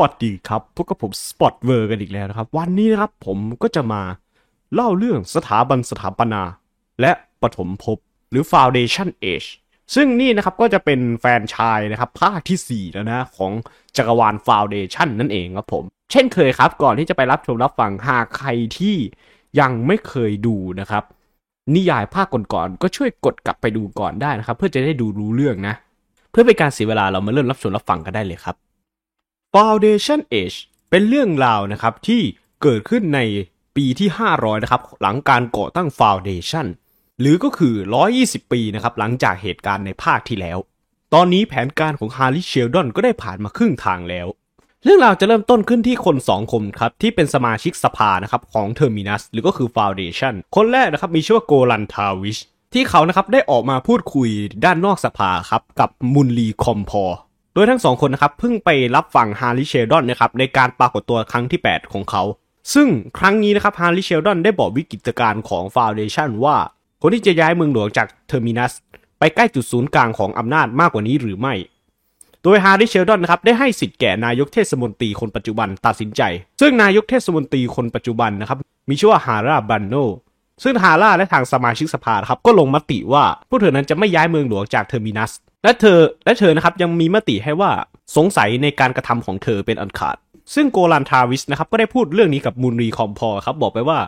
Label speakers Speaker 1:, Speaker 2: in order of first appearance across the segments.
Speaker 1: วัสดีครับพวกกับผมสปอตเวอร์กันอีกแล้วนะครับ วันนี้นะครับผมก็จะมาเล่าเรื่องสถาบันสถาปนา และปฐมภพหรือ Foundation Age ซึ่งนี่นะครับก็จะเป็นแฟนชายนะครับ ภาคที่ 4 แล้วนะ ของจักรวาล Foundation นั่นเองครับผม เช่นเคยครับ ก่อนที่จะไปรับชมรับฟังหากใครที่ยังไม่เคยดูนะครับ นิยายภาคก่อนๆก็ช่วยกดกลับไปดูก่อนได้นะครับ เพื่อจะได้ดูรู้เรื่องนะ เพื่อเป็นการเสียเวลาเรามาเริ่มรับชมรับฟังกันได้เลยครับ Foundation Age เป็นเรื่องราวนะครับที่เกิดขึ้นในปีที่ 500 นะครับ หลังการก่อตั้ง Foundation หรือก็คือ 120 ปีนะครับ หลังจากเหตุการณ์ในภาคที่แล้ว ตอนนี้แผนการของฮาร์ y เชลดอนก็ได้ผ่านมาครึ่งทางแล้ว เรื่องราวจะเริ่มต้นขึ้นที่คนสองคนครับ ที่เป็นสมาชิกสภานะครับของ Terminus หรือก็คือ Foundation คนแรกนะครับมีชื่อว่าโกลันทาวิชที่เขานะครับได้ออกมาพูดคุยด้านนอกสภาครับกับมุนลีคอมพอ โดยทั้งสองคนนะครับเพิ่งไปรับฟังฮาร์ y เชลดอนนะครับในการปรากฏตัวครั้งที่ 8 ของเขา ซึ่งครั้งนี้นะครับฮาร์ y เชลดอนได้บอกวิกฤตการณ์ของ Foundation ว่า ควรที่จะย้ายเมืองหลวงจากเทอร์มินัสไปใกล้จุดศูนย์กลางของอำนาจมากกว่านี้หรือไม่ โดยฮาร์ y เชลดอนนะครับได้ให้สิทธิ์แก่นายกเทศมนตรีคนปัจจุบันตัดสินใจ ซึ่งนายกเทศมนตรีคนปัจจุบันนะครับมีชื่อว่าฮาราบันโนซึ่งฮาร่าและทางสมาชิกสภาครับก็ลงมติว่าพวกเธอนั้นจะไม่ย้ายเมืองหลวงจากเทอร์มินัส และเธอและเธอนะครับยังมีมติให้ว่าสงสัยในการกระทำของเธอเป็นอันขาด ซึ่งโกลันทาวิสนะครับก็ได้พูดเรื่องนี้กับมูนรีคอมพอครับบอกไปว่า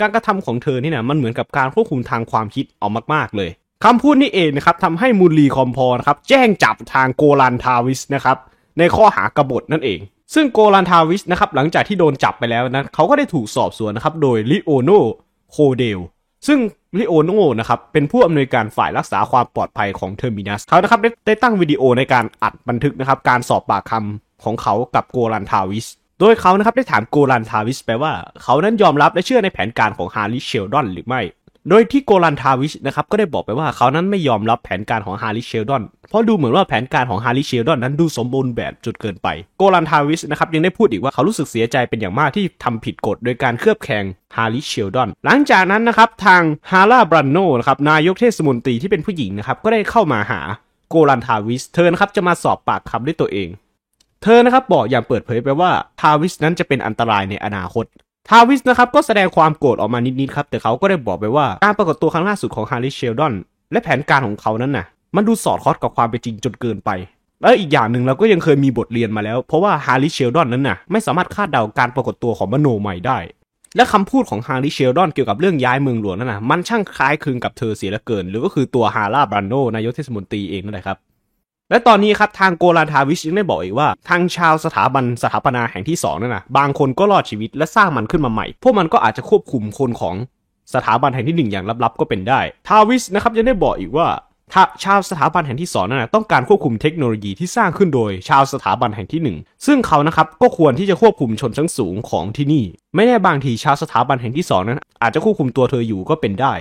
Speaker 1: การกระทำของเธอนี่นะมันเหมือนกับการควบคุมทางความคิดเอามากๆเลยคำพูดนี้เองนะครับทำให้มูนรีคอมพอนะครับแจ้งจับทางโกลันทาวิสนะครับในข้อหากบฏนั่นเอง ซึ่งโกลันทาวิสนะครับหลังจากที่โดนจับไปแล้วนะเขาก็ได้ถูกสอบสวนนะครับโดยลิโอโนโคเดล ซึ่งลิโอโนนะครับเป็นผู้อำนวยการฝ่ายรักษาความปลอดภัยของเทอร์มินัสเขานะครับได้ได้ตั้งวิดีโอในการอัดบันทึกนะครับการสอบปากคำของเขากับโกลันทาวิสโดยเขานะครับได้ถามโกลันทาวิสไปว่า เขานั้นยอมรับและเชื่อในแผนการของฮาริเชลดอนหรือไม่ โดยที่โกลันทาวิสนะครับก็ได้บอกไปว่าเขานั้นไม่ยอมรับแผนการของฮาริเชลดอน เพราะดูเหมือนว่าแผนการของฮาริเชลดอนนั้นดูสมบูรณ์แบบจนเกินไป โกลันทาวิสนะครับยังได้พูดอีกว่าเขารู้สึกเสียใจเป็นอย่างมากที่ทำผิดกฎโดยการเคลือบแคลงฮาริเชลดอน หลังจากนั้นนะครับทางฮาร่าบรันโนนะครับนายกเทศมนตรีที่เป็นผู้หญิงนะครับก็ได้เข้ามาหาโกลันทาวิสเธอนะครับจะมาสอบปากคำด้วยตัวเอง เธอนะครับบอกอย่างเปิดเผยไปว่าทาวิสนั้นจะเป็นอันตรายในอนาคต ทาวิสนะครับก็แสดงความโกรธออกมานิดๆครับ แต่เขาก็ได้บอกไปว่าการปรากฏตัวครั้งล่าสุดของฮาริเชลดอนและแผนการของเขานั้นน่ะ มันดูสอดคล้องกับความเป็นจริงจนเกินไป และอีกอย่างหนึ่งเราก็ยังเคยมีบทเรียนมาแล้ว เพราะว่าฮาริเชลดอนนั้นน่ะไม่สามารถคาดเดาการปรากฏตัวของมโนใหม่ได้ และคำพูดของฮาริเชลดอนเกี่ยวกับเรื่องย้ายเมืองหลวงนั่นน่ะมันช่างคล้ายคลึงกับเธอเสียเหลือเกิน หรือก็คือตัวฮาร่าบรันโนนายกเทศมนตรีเองนั่นแหละครับ และตอนนี้ครับทางโกลันทาวิชยังได้บอกอีกว่า ทางชาวสถาบันสถาปนาแห่งที่2นั่นนะบางคนก็รอดชีวิตและสร้างมันขึ้นมาใหม่ พวกมันก็อาจจะควบคุมคนของสถาบันแห่งที่ 1 อย่างลับๆ ก็เป็นได้ ทาวิชนะครับยังได้บอกอีกว่าถ้าชาวสถาบันแห่งที่2นั่นนะต้องการควบคุมเทคโนโลยีที่สร้างขึ้นโดย ชาวสถาบันแห่งที่ 1 ซึ่งเขานะครับก็ควรที่จะควบคุมชนชั้นสูงของที่นี่ ไม่แน่บางทีชาวสถาบันแห่งที่ 2 นั้น อาจจะควบคุมตัวเธออยู่ก็เป็นได้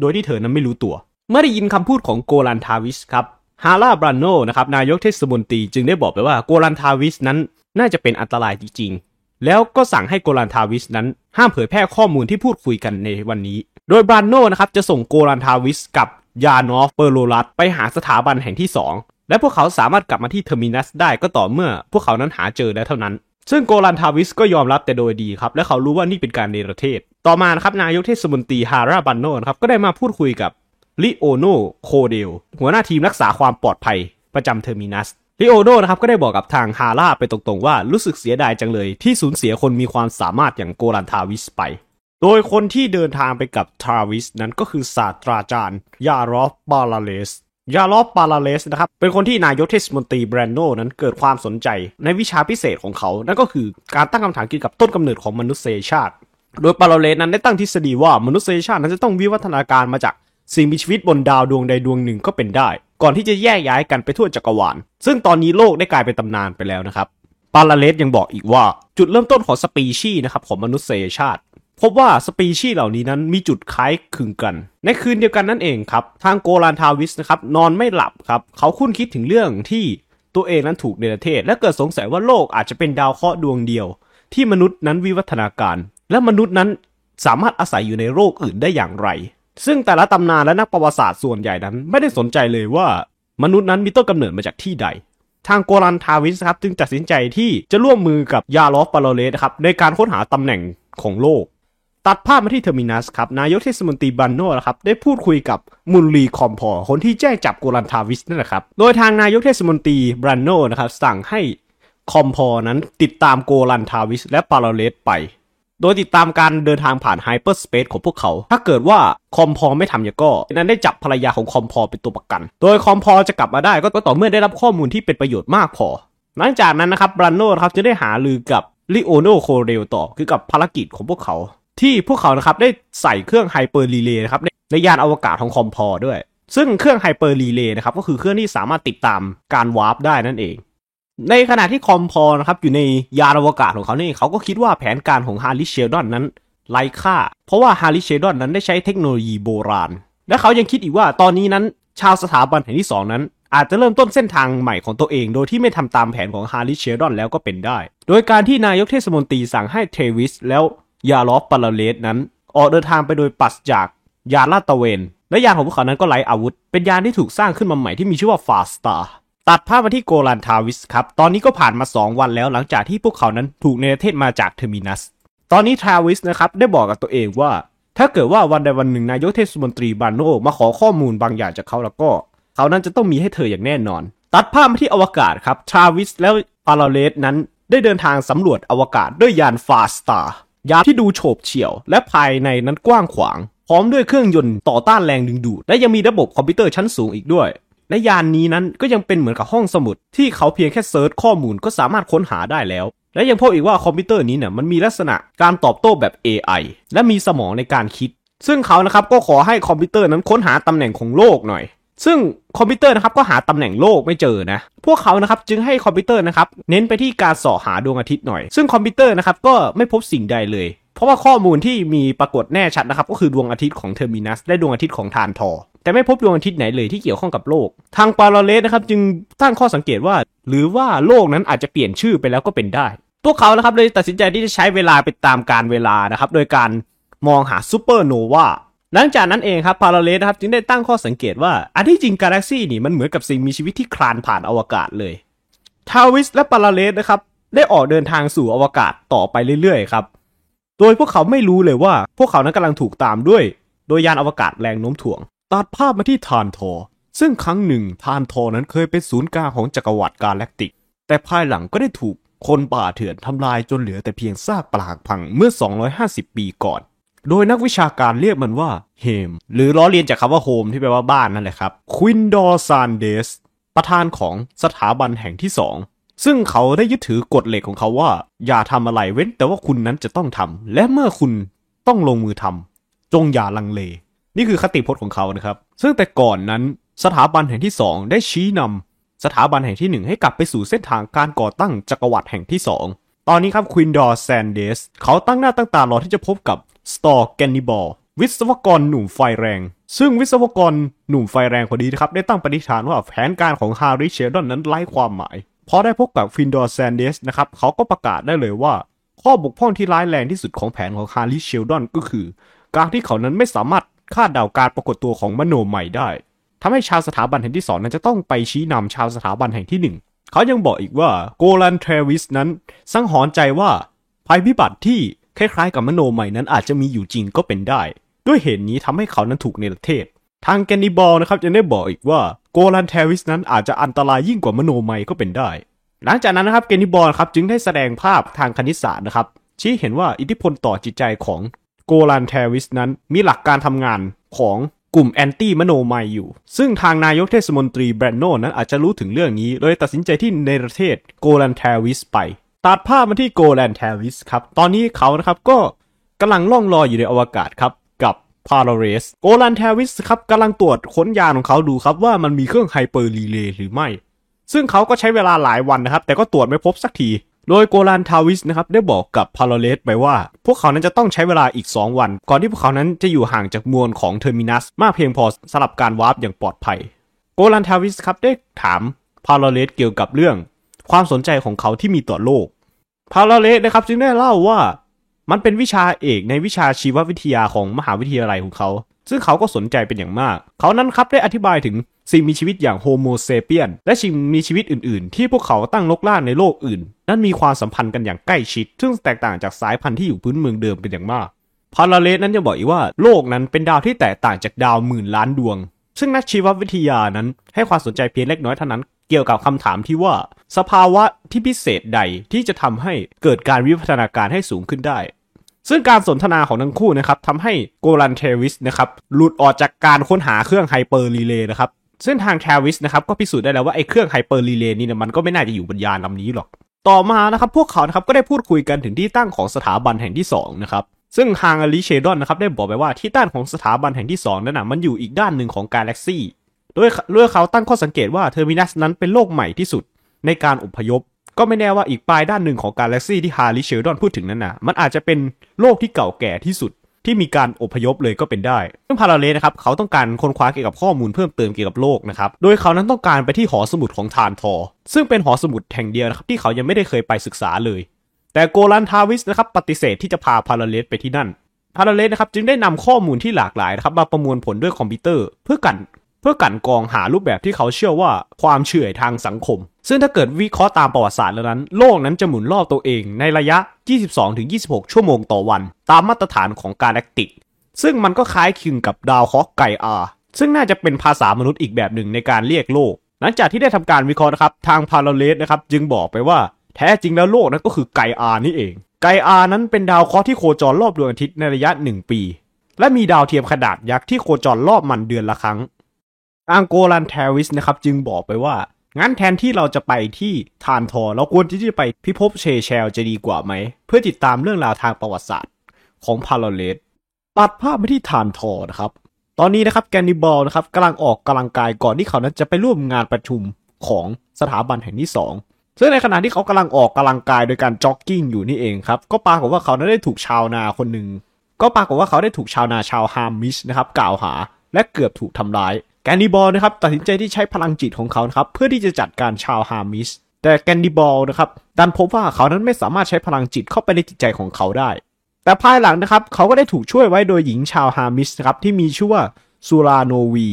Speaker 1: โดยที่เธอนั้นไม่รู้ตัว เมื่อได้ยินคำพูดของโกลันทาวิสครับ ฮาร่าบรันโนนะครับนายกเทศมนตรีจึงได้บอกไปว่าโกลันทาวิสนั้นน่าจะเป็นอันตรายจริงๆ แล้วก็สั่งให้โกลันทาวิสนั้นห้ามเผยแพร่ข้อมูลที่พูดคุยกันในวันนี้ โดยบรันโนนะครับจะส่งโกลันทาวิสกับยานอฟเปอร์โลรัสไปหาสถาบันแห่งที่ 2 และพวกเขาสามารถกลับมาที่เทอร์มินัสได้ก็ต่อเมื่อพวกเขานั้นหาเจอได้เท่านั้น ซึ่งโกลันทาวิสก็ยอมรับแต่โดยดีครับและเขารู้ว่านี่เป็นการเนรเทศ ต่อมานะครับนายกเทศมนตรีฮาร่าบันโนนะครับก็ได้มาพูดคุยกับ ลิโอโนโคเดลหัวหน้าทีมรักษาความปลอดภัยประจำเทอร์มินัสลิโอโนนะครับก็ได้บอกกับทางฮาร่าไปตรงๆว่ารู้สึกเสียดายจังเลยที่สูญเสียคนมีความสามารถอย่างโกลันทาวิสไป โดยคนที่เดินทางไปกับทาวิสนั้นก็คือศาสตราจารย์ยารอฟบาลาเลสยารอฟบาลาเลสนะครับ เป็นคนที่นายกเทศมนตรีแบรนโนนั้นเกิดความสนใจในวิชาพิเศษของเขา นั่นก็คือการตั้งคำถามเกี่ยวกับต้นกำเนิดของมนุษยชาติ โดยบาลาเลสนั้นได้ตั้งทฤษฎีว่ามนุษยชาตินั้นจะต้องวิวัฒนาการมาจาก สิ่งมีชีวิตบนดาวดวงใดดวงหนึ่งก็เป็นได้ ก่อนที่จะแยกย้ายกันไปทั่วจักรวาล ซึ่งตอนนี้โลกได้กลายเป็นตำนานไปแล้วนะครับบาลาเลสยังบอกอีกว่าจุดเริ่มต้นของสปีชีส์นะครับของมนุษยชาติ พบว่าสปีชีส์เหล่านี้นั้นมีจุดคล้ายคลึงกัน ในคืนเดียวกันนั่นเองครับ ทางโกลันทาวิสนะครับนอนไม่หลับครับ เขาคุ้นคิดถึงเรื่องที่ตัวเองนั้นถูกเนรเทศ และเกิดสงสัยว่าโลกอาจจะเป็นดาวเคราะห์ดวงเดียว ที่มนุษย์นั้นวิวัฒนาการ และมนุษย์นั้นสามารถอาศัยอยู่ในโลกอื่นได้อย่างไร ซึ่งแต่ละตำนานและนักประวัติศาสตร์ส่วนใหญ่นั้น ไม่ได้สนใจเลยว่ามนุษย์นั้นมีต้นกำเนิดมาจากที่ใด ทางโกลันทาวิสครับจึงตัดสินใจที่จะร่วมมือกับยาลอฟปาโลเลสครับในการค้นหาตำแหน่งของโลก ตัดภาพมาที่เทอร์มินัสครับนายกเทศมนตรีบันโนนะครับได้พูดคุยกับมุลลีคอมพอคนที่แจ้งจับโกลันทาวิสนั่นแหละครับโดยทางนายกเทศมนตรีบันโนนะครับสั่งให้คอมพอนั้นติดตามโกลันทาวิสและปาโลเลสไป โดยติดตามการเดินทางผ่าน hyperspace ของพวกเขา ถ้าเกิดว่าคอมพอไม่ทำอย่างนั้นก็ได้จับภรรยาของคอมพอเป็นตัวประกัน โดยคอมพอจะกลับมาได้ก็ต่อเมื่อได้รับข้อมูลที่เป็นประโยชน์มากพอ หลังจากนั้นนะครับบรันโนครับจะได้หารือกับลิโอโนโคเรลต่อเกี่ยวกับภารกิจของพวกเขา ที่พวกเขานะครับได้ใส่เครื่อง hyper relay นะครับในยานอวกาศของคอมพอด้วย ซึ่งเครื่อง hyper relay นะครับก็คือเครื่องที่สามารถติดตามการวาร์ปได้นั่นเอง ในขณะที่คอมพอนะครับอยู่ในยานอวกาศของเขาเนี่ยเขาก็คิดว่าแผนการของฮาริเชลดอนนั้นไร้ค่า เพราะว่าฮาริเชลดอนนั้นได้ใช้เทคโนโลยีโบราณ และเขายังคิดอีกว่าตอนนี้นั้น ชาวสถาบันแห่งที่สองนั้น อาจจะเริ่มต้นเส้นทางใหม่ของตัวเอง โดยที่ไม่ทำตามแผนของฮาริเชลดอนแล้วก็เป็นได้ โดยการที่นายกเทศมนตรีสั่งให้เทวิสแล้วยาลอฟปาราเลสนั้น ออกเดินทางไปโดยปราศจากยานลาดตระเวน และยานของพวกเขานั้นก็ไร้อาวุธ เป็นยานที่ถูกสร้างขึ้นมาใหม่ที่มีชื่อว่า Far Star ตัดภาพมาที่โกลันทาวิสครับ ตอนนี้ก็ผ่านมา 2 วันแล้วหลังจากที่พวกเขานั้นถูกเนรเทศมาจากเทอร์มินัส ตอนนี้ทาวิสนะครับได้บอกกับตัวเองว่า ถ้าเกิดว่าวันใดวันหนึ่งนายกเทศมนตรีบานโนมาขอข้อมูลบางอย่างจากเขาแล้วก็ เขานั้นจะต้องมีให้เธออย่างแน่นอน ตัดภาพมาที่อวกาศครับ ทาวิสแล้วปาราเลสนั้นได้เดินทางสำรวจอวกาศด้วยยาน Far Starยานที่ดูโฉบเฉี่ยว และภายในนั้นกว้างขวาง พร้อมด้วยเครื่องยนต์ต่อต้านแรงดึงดูดและยังมีระบบคอมพิวเตอร์ชั้นสูงอีกด้วย และยานนี้นั้นก็ยังเป็นเหมือนกับห้องสมุด ที่เขาเพียงแค่ search ข้อมูลก็สามารถค้นหาได้แล้ว และยังพบอีกว่าคอมพิวเตอร์นี้เนี่ยมันมีลักษณะการตอบโต้แบบ AI และมีสมองในการคิด ซึ่งเขานะครับก็ขอให้คอมพิวเตอร์นั้นค้นหาตำแหน่งของโลกหน่อย ซึ่งคอมพิวเตอร์นะครับก็หาตำแหน่งโลกไม่เจอนะ พวกเขานะครับจึงให้คอมพิวเตอร์นะครับเน้นไปที่การเสาะหาดวงอาทิตย์หน่อย ซึ่งคอมพิวเตอร์นะครับก็ไม่พบสิ่งใดเลย เพราะว่าข้อมูลที่มีปรากฏแน่ชัดนะครับ ก็คือดวงอาทิตย์ของเทอร์มินัสและดวงอาทิตย์ของทรานทอร์ แต่ไม่พบดวงอาทิตย์ไหนเลยที่เกี่ยวข้องกับโลก ทางปาราเลสนะครับจึงตั้งข้อสังเกตว่า หรือว่าโลกนั้นอาจจะเปลี่ยนชื่อไปแล้วก็เป็นได้ พวกเขานะครับเลยตัดสินใจที่จะใช้เวลาไปตามกาลเวลานะครับ โดยการมองหาซูเปอร์โนวาหลังจากนั้นเองครับพาราเลสนะครับจึงได้ตั้งข้อสังเกตว่า อันที่จริงกาแล็กซี่นี่มันเหมือนกับสิ่งมีชีวิตที่คลานผ่านอวกาศเลยทาวิสและปาราเลสนะครับได้ออกเดินทางสู่อวกาศต่อไปเรื่อยๆครับ โดยพวกเขาไม่รู้เลยว่า พวกเขานั้นกำลังถูกตามด้วย โดยยานอวกาศแรงโน้มถ่วง ตัดภาพมาที่ทานทอ ซึ่งครั้งหนึ่งทานทอนั้นเคยเป็นศูนย์กลางของจักรวรรดิกาแล็กติก แต่ภายหลังก็ได้ถูกคนป่าเถื่อนทำลายจนเหลือแต่เพียงซากปรักพังเมื่อ 250 ปีก่อน โดยนักวิชาการเรียกมันว่าเฮม หรือล้อเลียนจากคำว่าโฮมที่แปลว่าบ้านนั่นแหละครับ ควินดอร์ซานเดส ประธานของสถาบันแห่งที่สอง ซึ่งเขาได้ยึดถือกฎเหล็กของเขาว่า อย่าทำอะไรเว้น แต่ว่าคุณนั้นจะต้องทำและเมื่อคุณต้องลงมือทำจงอย่าลังเล นี่คือคติพจน์ของเขานะครับ ซึ่งแต่ก่อนนั้นสถาบันแห่งที่สองได้ชี้นำสถาบันแห่งที่หนึ่งให้กลับไปสู่เส้นทางการก่อตั้งจักรวรรดิแห่งที่สองตอนนี้ครับควินดอร์แซนเดสเขาตั้งหน้าตั้งตารอที่จะพบกับสตอร์แกนนิบอลวิศวกรหนุ่มไฟแรง ซึ่งวิศวกรหนุ่มไฟแรงคนนี้นะครับ ได้ตั้งปณิธานว่าแผนการของฮาริเชลดอนนั้นไร้ความหมาย พอได้พบกับควินดอร์แซนเดสนะครับเขาก็ประกาศได้เลยว่า ข้อบกพร่องที่ร้ายแรงที่สุดของแผนของฮาริเชลดอนก็คือ การที่เขานั้นไม่สามารถคาดเดาการปรากฏตัวของมโนมัยได้ทำให้ชาวสถาบันแห่งที่สองนั้นจะต้องไปชี้นำชาวสถาบันแห่งที่หนึ่งเขายังบอกอีกว่าโกลันเทรวิสนั้น สังหรณ์ใจว่า ภัยพิบัติที่คล้ายๆกับมโนมัยนั้นอาจจะมีอยู่จริงก็เป็นได้ ด้วยเหตุนี้ทำให้เขานั้นถูกเนรเทศ ทางแกนนิบอลนะครับยังได้บอกอีกว่าโกลันเทวิสนั้นอาจจะอันตรายยิ่งกว่ามโนมัยก็เป็นได้ หลังจากนั้นนะครับแกนนิบอลครับจึงได้แสดงภาพทางคณิตศาสตร์นะครับ ชี้เห็นว่าอิทธิพลต่อจิตใจของโกลันเทวิสนั้นมีหลักการทำงานของกลุ่มแอนตี้มโนมัยอยู่ ซึ่งทางนายกเทศมนตรีแบรนโนนั้นอาจจะรู้ถึงเรื่องนี้เลยตัดสินใจที่ในประเทศโกลันเทวิสไป ตัดภาพมาที่โกลันเทวิสครับ ตอนนี้เขานะครับก็กำลังล่องลอยอยู่ในอวกาศครับ พาราเรสโกลันเทวิสครับกำลังตรวจค้นยานของเขาดูครับว่ามันมีเครื่อง hyper relay หรือไม่ ซึ่งเขาก็ใช้เวลาหลายวันนะครับ แต่ก็ตรวจไม่พบสักที โดยโกลันทาวิสนะครับได้บอกกับพาราเลสไปว่า พวกเขานั้นจะต้องใช้เวลาอีก 2 วัน ก่อนที่พวกเขานั้นจะอยู่ห่างจากมวลของเทอร์มินัสมากเพียงพอสำหรับการวาร์ปอย่างปลอดภัย โกลันทาวิสครับได้ถามพาราเลสเกี่ยวกับเรื่อง ความสนใจของเขาที่มีต่อโลกพาราเลสนะครับจึงได้เล่าว่า มันเป็นวิชาเอกในวิชาชีววิทยาของมหาวิทยาลัยของเขา ซึ่งเขาก็สนใจเป็นอย่างมาก เขานั้นครับได้อธิบายถึงสิ่งมีชีวิตอย่างโฮโมเซเปียนและสิ่งมีชีวิตอื่น ๆ ที่พวกเขาตั้งลกล่าในโลกอื่น นั้นมีความสัมพันธ์กันอย่างใกล้ชิด ซึ่งแตกต่างจากสายพันธุ์ที่อยู่พื้นเมืองเดิมเป็นอย่างมากพาราเลสนั้นยังบอกอีกว่าโลกนั้นเป็นดาวที่แตกต่างจากดาวหมื่นล้านดวง ซึ่งนักชีววิทยานั้นให้ความสนใจเพียงเล็กน้อยเท่านั้นเกี่ยวกับคำถามที่ว่า สภาวะที่พิเศษใดที่จะทำให้เกิดการวิวัฒนาการให้สูงขึ้นได้ ซึ่งการสนทนาของทั้งคู่นะครับทำให้โกลันเทวิสนะครับหลุดออกจากการค้นหาเครื่อง hyper relay นะครับซึ่งทางเทวิสนะครับก็พิสูจน์ได้แล้วว่าไอ้เครื่อง hyper relay นี่เนี่ยมันก็ไม่น่าจะอยู่บนยานลำนี้หรอก ต่อมานะครับพวกเขานะครับก็ได้พูดคุยกันถึงที่ตั้งของสถาบันแห่งที่2นะครับซึ่งทางฮาริเชลดอนนะครับได้บอกไปว่าที่ตั้งของสถาบันแห่งที่2นั้นนะมันอยู่อีกด้านหนึ่งของกาแล็กซี่โดยเรื่องเขาตั้งข้อสังเกตว่าเทอร์มินัสนั้นเป็นโลกใหม่ที่สุดในการอพยพ ก็ไม่แน่ว่าอีกปลายด้านหนึ่งของกาแล็กซี่ที่ฮาริเชลดอนพูดถึงนั้นนะมันอาจจะเป็นโลกที่เก่าแก่ที่สุดที่มีการอพยพเลยก็เป็นได้ซึ่งพาราเลนะครับเขาต้องการค้นคว้าเกี่ยวกับข้อมูลเพิ่มเติมเกี่ยวกับโลกนะครับ โดยเขานั้นต้องการไปที่หอสมุดของทรานทอร์ ซึ่งเป็นหอสมุดแห่งเดียวนะครับที่เขายังไม่ได้เคยไปศึกษาเลย แต่โกลันทาวิสนะครับปฏิเสธที่จะพาพาราเลสไปที่นั่นพาราเลสนะครับจึงได้นำข้อมูลที่หลากหลายนะครับมาประมวลผลด้วยคอมพิวเตอร์ เพื่อกัน เพื่อกันกองหารูปแบบที่เขาเชื่อว่าความเฉื่อยทางสังคม ซึ่งถ้าเกิดวิเคราะห์ตามประวัติศาสตร์แล้วนั้น โลกนั้นจะหมุนรอบตัวเองในระยะ 22-26 ชั่วโมงต่อวัน ตามมาตรฐานของกาแล็กติก ซึ่งมันก็คล้ายคลึงกับดาวเคราะห์ไกอาซึ่งน่าจะเป็นภาษามนุษย์อีกแบบหนึ่งในการเรียกโลก หลังจากที่ได้ทำการวิเคราะห์นะครับ ทางพาราเลสนะครับจึงบอกไปว่า แท้จริงแล้วโลกนั้นก็คือไกอานี่เอง ไกอานั้นเป็นดาวเคราะห์ที่โคจรรอบดวงอาทิตย์ในระยะ 1 ปี และมีดาวเทียมขนาดยักษ์ที่โคจรรอบมันเดือนละครั้ง อังโกลันเทวิสนะครับจึงบอกไปว่า งั้นแทนที่เราจะไปที่ทานทอเราควรที่จะไปพิภพเชเชลจะดีกว่าไหม เพื่อติดตามเรื่องราวทางประวัติศาสตร์ของพาราเลสตัดภาพไปที่ทานทอนะครับ ตอนนี้นะครับแกนิบอลนะครับกำลังออกกำลังกายก่อนที่เขานั้นจะไปร่วมงานประชุมของสถาบันแห่งที่ 2 ซึ่งในขณะที่เขากำลังออกกำลังกายโดยการจ็อกกิ้งอยู่นี่เองครับ ก็ปรากฏว่าเขานั้นได้ถูกชาวนาคนหนึ่ง ก็ปรากฏว่าเขาได้ถูกชาวนาชาวฮามิชนะครับกล่าวหา และเกือบถูกทำร้าย แกนนิบอลนะครับตัดสินใจที่ใช้พลังจิตของเขาครับเพื่อที่จะจัดการชาวฮามิชแต่แกนนิบอลนะครับดันพบว่าเขานั้นไม่สามารถใช้พลังจิตเข้าไปในจิตใจของเขาได้ แต่ภายหลังนะครับเขาก็ได้ถูกช่วยไว้โดยหญิงชาวฮามิชนะครับที่มีชื่อว่าซูราโนวี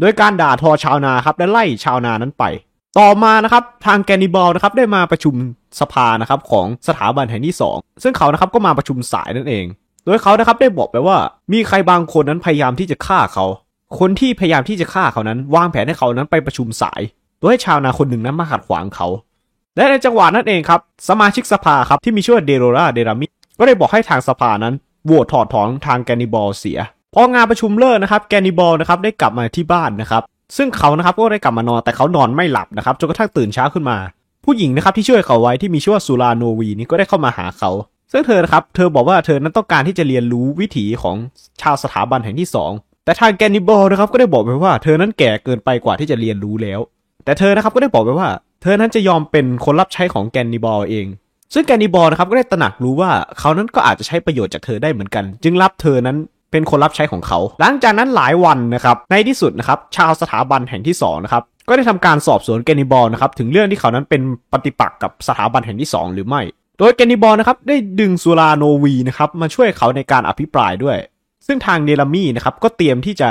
Speaker 1: โดยการด่าทอชาวนาครับและไล่ชาวนานั้นไป ต่อมานะครับทางแกนนิบอลนะครับได้มาประชุมสภานะครับของสถาบันแห่งที่ 2 ซึ่งเขานะครับก็มาประชุมสายนั่นเอง โดยเขานะครับได้บอกไปว่ามีใครบางคนนั้นพยายามที่จะฆ่าเขา คนที่พยายามที่จะฆ่าเขานั้น วางแผนให้เขานั้นไปประชุมสายโดยให้ชาวนาคนหนึ่งนั้นมาขัดขวางเขา และในจังหวะนั้นเองครับ สมาชิกสภาครับที่มีชื่อว่าเดโรราเดรามิก็ได้บอกให้ทางสภานั้นโหวตถอดถอนทางแกนนิบอลเสีย พองานประชุมเลิกนะครับแกนนิบอลนะครับได้กลับมาที่บ้านนะครับ ซึ่งเขานะครับก็ได้กลับมานอนแต่เขานอนไม่หลับนะครับจนกระทั่งตื่นเช้าขึ้นมา ผู้หญิงนะครับที่ช่วยเขาไว้ที่มีชื่อว่าสุราโนวีนี่ก็ได้เข้ามาหาเขา ซึ่งเธอนะครับเธอบอกว่าเธอนั้นต้องการที่จะเรียนรู้วิถีของชาวสถาบันแห่งที่2 แต่ทางแกนนิบอลนะครับก็ได้บอกไปว่าเธอนั้นแก่เกินไปกว่าที่จะเรียนรู้แล้ว แต่เธอนะครับก็ได้บอกไปว่า เธอนั้นจะยอมเป็นคนรับใช้ของแกนนิบอลเอง ซึ่งแกนนิบอลนะครับก็ได้ตระหนักรู้ว่าเขานั้นก็อาจจะใช้ประโยชน์จากเธอได้เหมือนกัน จึงรับเธอนั้นเป็นคนรับใช้ของเขา หลังจากนั้นหลายวันนะครับ ในที่สุดนะครับ ชาวสถาบันแห่งที่2นะครับ ก็ได้ทำการสอบสวนแกนนิบอลนะครับ ถึงเรื่องที่เขานั้นเป็นปฏิปักษ์กับสถาบันแห่งที่ 2 หรือไม่ โดยแกนนิบอลนะครับ ได้ดึงสุราโนวีนะครับ มาช่วยเขาในการอภิปรายด้วย ซึ่งทางเนลามี่นะครับก็เตรียมที่จะ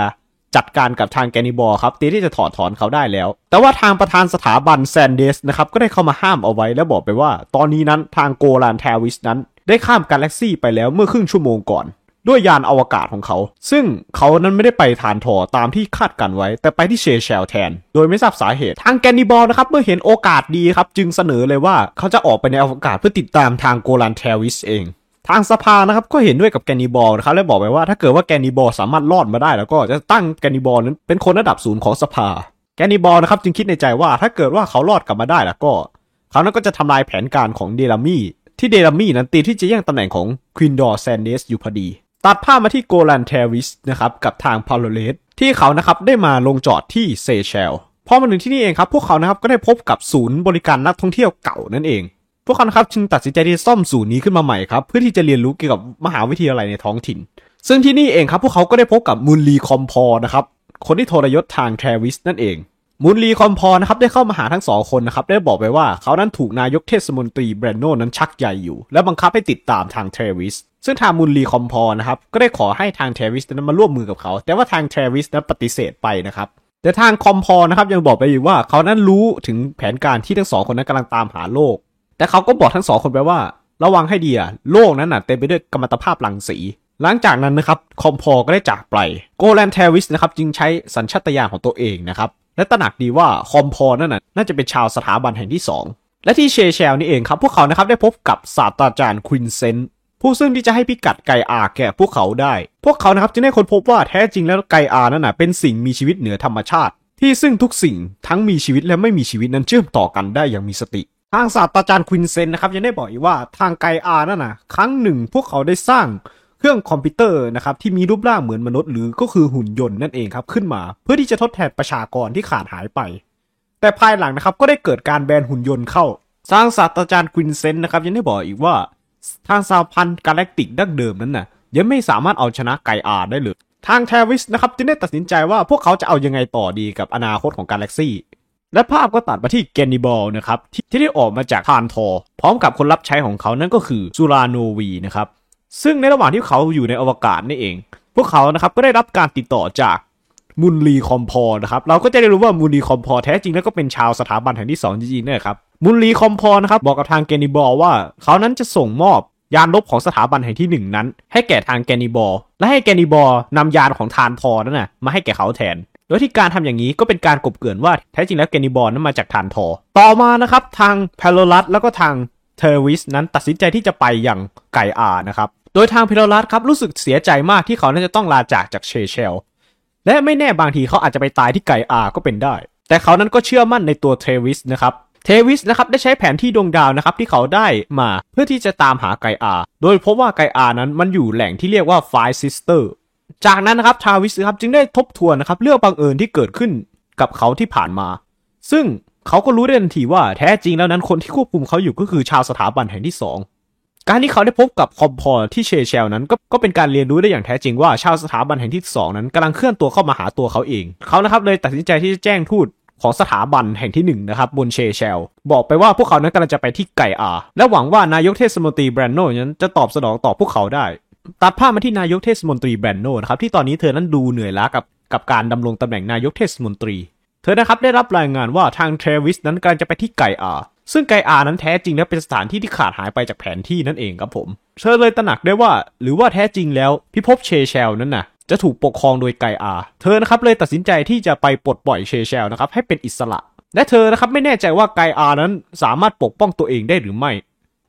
Speaker 1: จัดการกับทางแกนนิบอลครับเตรียมที่จะถอดถอนเขาได้แล้ว แต่ว่าทางประธานสถาบันแซนเดสนะครับก็ได้เข้ามาห้ามเอาไว้และบอกไปว่า ตอนนี้นั้นทางโกลานแทวิสนั้น ได้ข้ามกาแล็กซี่ไปแล้วเมื่อครึ่งชั่วโมงก่อน ด้วยยานอวกาศของเขา ซึ่งเขานั้นไม่ได้ไปฐานถอตามที่คาดกันไว้ แต่ไปที่เชเชลแทน โดยไม่ทราบสาเหตุ ทางแกนนิบอลนะครับเมื่อเห็นโอกาสดีครับจึงเสนอเลยว่าเขาจะออกไปในอวกาศเพื่อติดตามทางโกลันเทวิสเอง ทางสภานะครับก็เห็นด้วยกับแกนนิบอลนะครับและบอกไปว่าถ้าเกิดว่าแกนนิบอลสามารถรอดมาได้แล้วก็จะตั้งแกนนิบอลนั้นเป็นคนระดับศูนย์ของสภา แกนนิบอลนะครับจึงคิดในใจว่าถ้าเกิดว่าเขารอดกลับมาได้แล้วก็ เขานั้นก็จะทำลายแผนการของเดลามี่ที่เดลามี่นั้นคิดที่จะแย่งตำแหน่งของควินดอร์แซนเดสอยู่พอดี ตัดภาพมาที่โกลันเทวิสนะครับกับทางพาโลเลสที่เขานะครับได้มาลงจอดที่เซเชลพอมาถึงที่นี่เองครับพพวกเขานะครับก็ได้พบกับศูนย์บริการนักท่องเที่ยวเก่านั่นเอง วกเขาครับจึงตัดสินใจที่จะซ่อมศูนย์นี้ขึ้นมาใหม่ครับเพื่อที่จะเรียนรู้เกี่ยวกับมหาวิทยาลัยในท้องถิ่น ซึ่งที่นี่เองครับพวกเขาก็ได้พบกับมุนลีคอมพอร์นะครับคนที่ทรยศทางเทรวิสนั่นเองมูลลีคอมพอนะครับได้เข้ามาหาทั้งสองคนนะครับได้บอกไปว่าเขานั้นถูกนายกเทศมนตรีแบรนโนนั้นชักใยอยู่ และบังคับให้ติดตามทางเทรวิสซึ่งทางมูลลีคอมพอนะครับก็ได้ขอให้ทางเทรวิสนั้นมาร่วมมือกับเขา แต่ว่าทางเทรวิสนั้นปฏิเสธไปนะครับแต่ทางคอมพอนะครับยังบอกไปอีกว่าเขานั้นรู้ถึงแผนการที่ทั้งสองคนนั้นกำลังตามหาโลก แต่เขาก็บอกทั้งสองคนไปว่า ระวังให้ดีอะโลกนั้นน่ะเต็มไปด้วยกัมมันตภาพรังสี หลังจากนั้นนะครับคอมพอร์ก็ได้จากไปโกแลนเทวิสนะครับจึงใช้สัญชาตญาณของตัวเองนะครับและตระหนักดีว่าคอมพอร์นั่นน่ะน่าจะเป็นชาวสถาบันแห่งที่ 2 และที่เชเชลนี่เองครับ พวกเขานะครับได้พบกับศาสตราจารย์ควินเซนต์ผู้ซึ่งที่จะให้พิกัดไกอาแก่พวกเขาได้ พวกเขานะครับจึงได้ค้นพบว่าแท้จริงแล้วไกอานั่นน่ะเป็นสิ่งมีชีวิตเหนือธรรมชาติ ที่ซึ่งทุกสิ่งทั้งมีชีวิตและไม่มีชีวิตนั้นเชื่อมต่อกันได้อย่างมีสติ ทางศาสตราจารย์ควินเซนต์นะครับยังได้บอกอีกว่าทางไกอานั่นน่ะครั้งหนึ่งพวกเขาได้สร้างเครื่องคอมพิวเตอร์นะครับที่มีรูปร่างเหมือนมนุษย์หรือก็คือหุ่นยนต์นั่นเองครับขึ้นมา เพื่อที่จะทดแทนประชากรที่ขาดหายไป แต่ภายหลังนะครับก็ได้เกิดการแบนหุ่นยนต์เข้าสร้างศาสตราจารย์ควินเซนต์นะครับยังได้บอกอีกว่าทางสหพันธ์กาแล็กติกดั้งเดิมนั้นน่ะยังไม่สามารถเอาชนะไกอาได้เลย ทางเทวิสนะครับจึงได้ตัดสินใจว่าพวกเขาจะเอายังไงต่อดีกับอนาคตของกาแล็กซี่ และภาพก็ตัดมาที่แกนนิบอลนะครับที่ที่ได้ออกมาจากทรานทอร์ พร้อมกับคนรับใช้ของเขานั่นก็คือซูราโนวีนะครับซึ่งในระหว่างที่เขาอยู่ในอวกาศนี่เอง พวกเขานะครับก็ได้รับการติดต่อจากมุนลีคอมพอนะครับเราก็จะได้รู้ว่ามุนลีคอมพอแท้จริงแล้วก็เป็นชาวสถาบันแห่งที่2จริงๆเนี่ยครับมุนลีคอมพอนะครับบอกกับทางแกนิบอลว่า เขานั้นจะส่งมอบยานลบของสถาบันแห่งที่ 1 นั้น ให้แก่ทางแกนิบอลและให้แกนิบอลนำยานของทานทอนั่นนะมาให้แก่เขาแทน โดยที่การทำอย่างนี้ก็เป็นการกบเกลื่อนว่าแท้จริงแล้วแกนิบอลนั้นมาจากทานทอ ต่อมานะครับทางพาโลลัสแล้วก็ทางเทอร์วิสนั้นตัดสินใจที่จะไปอย่างไกอานะครับโดยทางพิโรลัสครับรู้สึกเสียใจมากที่เขาน่าจะต้องลาจากจากเชเชลและไม่แน่บางทีเขาอาจจะไปตายที่ไกอาก็เป็นได้ แต่เขานั้นก็เชื่อมั่นในตัวเทวิสนะครับเทวิสนะครับได้ใช้แผนที่ดวงดาวนะครับที่เขาได้มาเพื่อที่จะตามหาไกอา โดยพบว่าไกอานั้นมันอยู่แหล่งที่เรียกว่า Five Sister จากนั้นนะครับทาวิสครับจึงได้ทบทวนนะครับเรื่องบังเอิญที่เกิดขึ้นกับเขาที่ผ่านมา ซึ่งเขาก็รู้ได้ทันทีว่าแท้จริงแล้วนั้นคนที่ควบคุมเขาอยู่ก็คือชาวสถาบันแห่งที่สองการที่เขาได้พบกับคอมพอร์ที่เชเชลนั้นก็ก็เป็นการเรียนรู้ได้อย่างแท้จริงว่าชาวสถาบันแห่งที่ 2 นั้นกำลังเคลื่อนตัวเข้ามาหาตัวเขาเอง เขานะครับเลยตัดสินใจที่จะแจ้งทูตของสถาบันแห่งที่1นะครับบนเชเชลบอกไปว่าพวกเขานั้นกำลังจะไปที่ไกอาและหวังว่านายกเทศมนตรีแบรนโนนั้นจะตอบสนองต่อพวกเขาได้ ตัดภาพมาที่นายกเทศมนตรีแบรนโนนะครับที่ตอนนี้เธอนั้นดูเหนื่อยล้ากับกับการดำรงตำแหน่งนายกเทศมนตรี เธอนะครับได้รับรายงานว่าทางเทรวิสนั้นกำลังจะไปที่ไกอาซึ่งไกอานั้นแท้จริงแล้วเป็นสถานที่ที่ขาดหายไปจากแผนที่นั่นเองครับผม เธอเลยตระหนักได้ว่า หรือว่าแท้จริงแล้วพิภพเชเชลนั้นน่ะจะถูกปกครองโดยไกอา เธอนะครับเลยตัดสินใจที่จะไปปลดปล่อยเชเชลนะครับให้เป็นอิสระ และเธอนะครับไม่แน่ใจว่าไกอานั้นสามารถปกป้องตัวเองได้หรือไม่